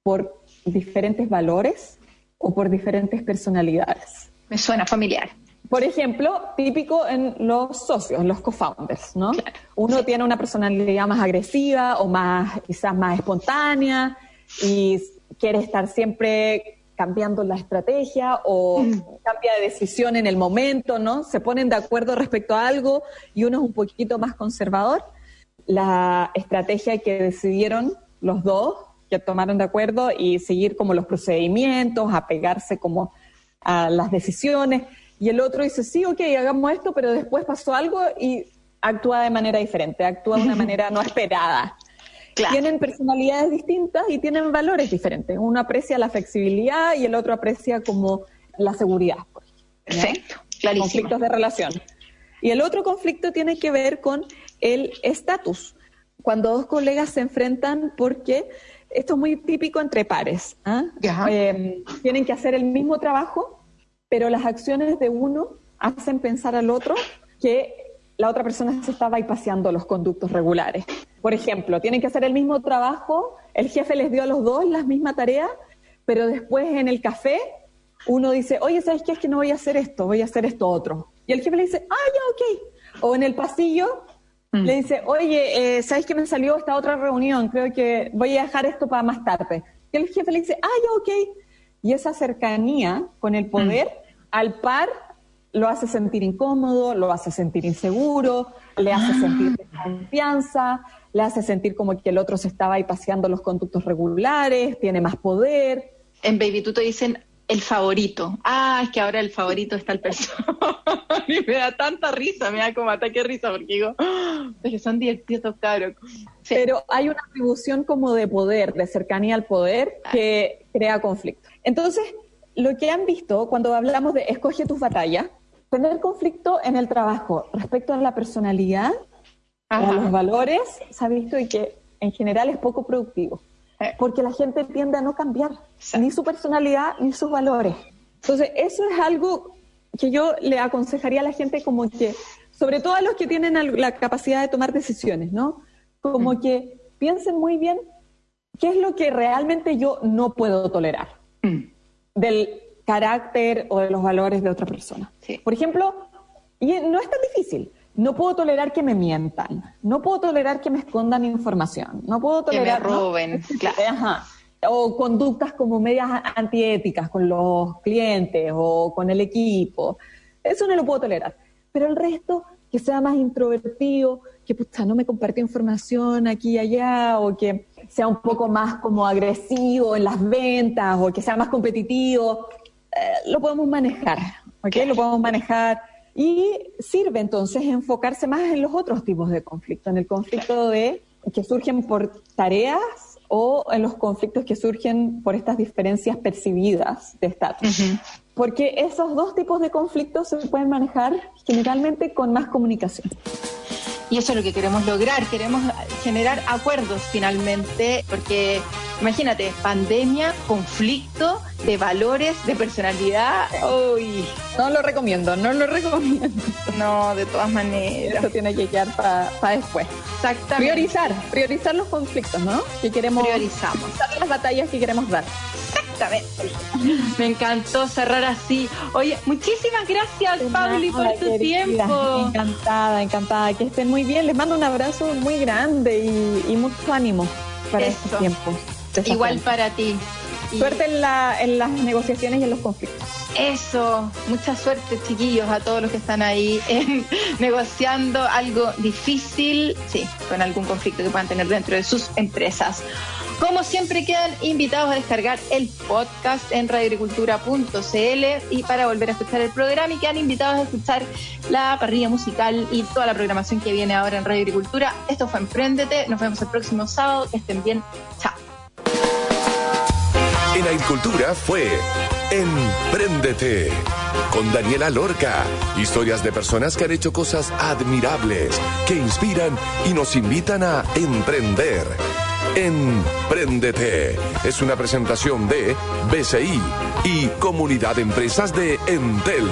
por diferentes valores o por diferentes personalidades. Me suena familiar. Por ejemplo, típico en los socios, los co-founders, ¿no? Uno tiene una personalidad más agresiva o más, quizás más espontánea y quiere estar siempre cambiando la estrategia o cambia de decisión en el momento, ¿no? Se ponen de acuerdo respecto a algo y uno es un poquito más conservador. La estrategia que decidieron los dos, que tomaron de acuerdo y seguir como los procedimientos, apegarse como a las decisiones. Y el otro dice, sí, ok, hagamos esto, pero después pasó algo y actúa de manera diferente, actúa de una manera no esperada. Tienen personalidades distintas y tienen valores diferentes. Uno aprecia la flexibilidad y el otro aprecia como la seguridad. clarísimo. Conflictos de relación. Y el otro conflicto tiene que ver con el estatus. Cuando dos colegas se enfrentan porque esto es muy típico entre pares. ¿ah? Eh, tienen que hacer el mismo trabajo, pero las acciones de uno hacen pensar al otro que la otra persona se está bypaseando los conductos regulares. Por ejemplo, tienen que hacer el mismo trabajo, el jefe les dio a los dos la misma tarea, pero después en el café uno dice, oye, ¿sabes qué? Es que no voy a hacer esto, voy a hacer esto otro. Y el jefe le dice, ah, ya, ok. O en el pasillo Mm. le dice, oye, eh, ¿sabes que me salió esta otra reunión? Creo que voy a dejar esto para más tarde. que el jefe le dice, ah, ya, ok. Y esa cercanía con el poder, al par, lo hace sentir incómodo, lo hace sentir inseguro, le hace sentir desconfianza, le hace sentir como que el otro se estaba ahí paseando los conductos regulares, tiene más poder. En Baby Tuto dicen el favorito. Ah, es que ahora el favorito está el personaje. y me da tanta risa, me da como ataque de risa, porque digo, "Ah, es que son divertidos caros. Pero hay una atribución como de poder, de cercanía al poder, que crea conflicto. Entonces, lo que han visto cuando hablamos de escoge tus batallas, tener conflicto en el trabajo respecto a la personalidad o a los valores, se ha visto y que en general es poco productivo. Porque la gente tiende a no cambiar ni su personalidad ni sus valores. Entonces, eso es algo que yo le aconsejaría a la gente como que, sobre todo a los que tienen la capacidad de tomar decisiones, ¿no? Como que piensen muy bien qué es lo que realmente yo no puedo tolerar del carácter o de los valores de otra persona. Por ejemplo, y no es tan difícil. No puedo tolerar que me mientan. No puedo tolerar que me escondan información. No puedo Que me tolerar ¿no? roben, claro. Ajá. O conductas como medias antiéticas con los clientes o con el equipo. Eso no lo puedo tolerar. Pero el resto, que sea más introvertido, que puta, no me compartió información aquí y allá, o que sea un poco más como agresivo en las ventas, o que sea más competitivo, eh, lo podemos manejar, ¿ok? Lo podemos manejar. Y sirve entonces enfocarse más en los otros tipos de conflicto, en el conflicto de que surgen por tareas o en los conflictos que surgen por estas diferencias percibidas de estatus. Porque esos dos tipos de conflictos se pueden manejar generalmente con más comunicación. Y eso es lo que queremos lograr, queremos generar acuerdos finalmente, porque imagínate, pandemia, conflicto de valores, de personalidad. Uy. No lo recomiendo, no lo recomiendo. No, de todas maneras. Eso tiene que quedar para después. Exactamente. Priorizar, priorizar los conflictos, ¿no? Que queremos Priorizamos. priorizar las batallas que queremos dar. Exactamente. Me encantó cerrar así. Oye, muchísimas gracias, Pauli, por tu querida. tiempo. Encantada, encantada. Que estén muy bien. Les mando un abrazo muy grande y, y mucho ánimo para Eso. estos tiempos. Igual para ti. Y Suerte en, la- en las negociaciones y en los conflictos. Eso, mucha suerte chiquillos a todos los que están ahí negociando algo difícil, sí, con algún conflicto que puedan tener dentro de sus empresas. Como siempre quedan invitados a descargar el podcast en radioagricultura.cl y para volver a escuchar el programa y quedan invitados a escuchar la parrilla musical y toda la programación que viene ahora en Radio Agricultura. Esto fue Emprendete, nos vemos el próximo sábado, que estén bien, chao. En Agricultura fue Emprendete con Daniela Lorca. Historias de personas que han hecho cosas admirables, que inspiran y nos invitan a emprender. Emprendete es una presentación de BCI y Comunidad de Empresas de Entel.